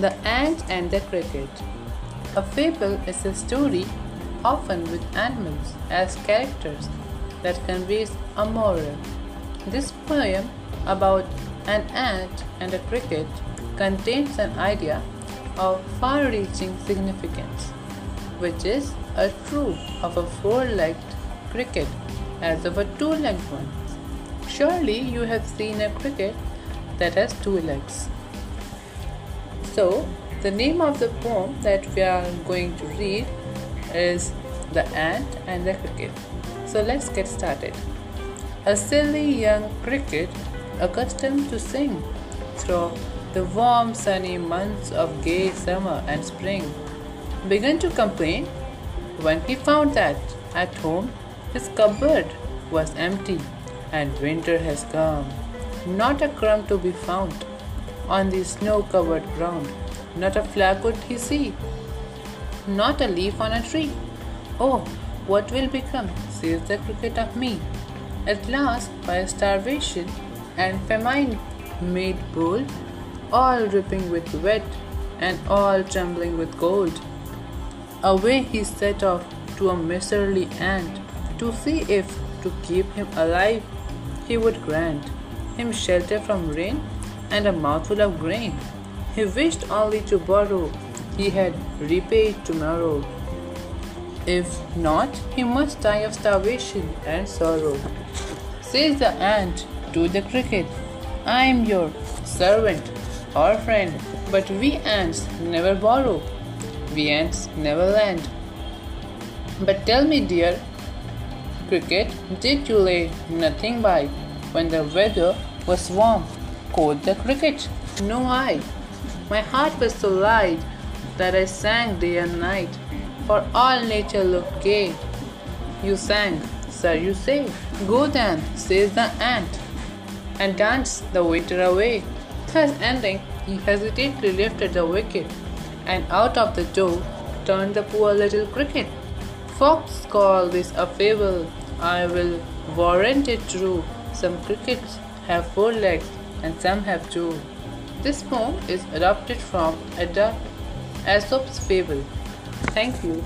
The Ant and the Cricket. A fable is a story, often with animals as characters, that conveys a moral. This poem about an ant and a cricket contains an idea of far reaching significance, which is a true of a four legged cricket as of a two legged one. Surely you have seen a cricket that has two legs. So, the name of the poem that we are going to read is The Ant and the Cricket. So, let's get started. A silly young cricket, accustomed to sing through the warm sunny months of gay summer and spring, began to complain when he found that at home his cupboard was empty and winter has come. Not a crumb to be found on the snow covered ground. Not a flag could he see, not a leaf on a tree. Oh, what will become, says the cricket of me? At last, by starvation and famine made bold, all dripping with wet and all trembling with cold. Away he set off to a miserly ant to see if, to keep him alive, he would grant him shelter from rain and a mouthful of grain. He wished only to borrow, he had repaid tomorrow. If not, he must die of starvation and sorrow. Says the ant to the cricket, I am your servant or friend, but we ants never borrow, we ants never lend. But tell me, dear cricket, did you lay nothing by when the weather was warm? Quoth the cricket. No, I. My heart was so light that I sang day and night, for all nature looked gay. You sang, sir, you say. Go then, says the ant, and dance the winter away. Thus ending, he hesitantly lifted the wicket, and out of the door turned the poor little cricket. Fox call this a fable. I will warrant it true. Some crickets have four legs and some have two. This poem is adapted from Edda Aesop's fable. Thank you.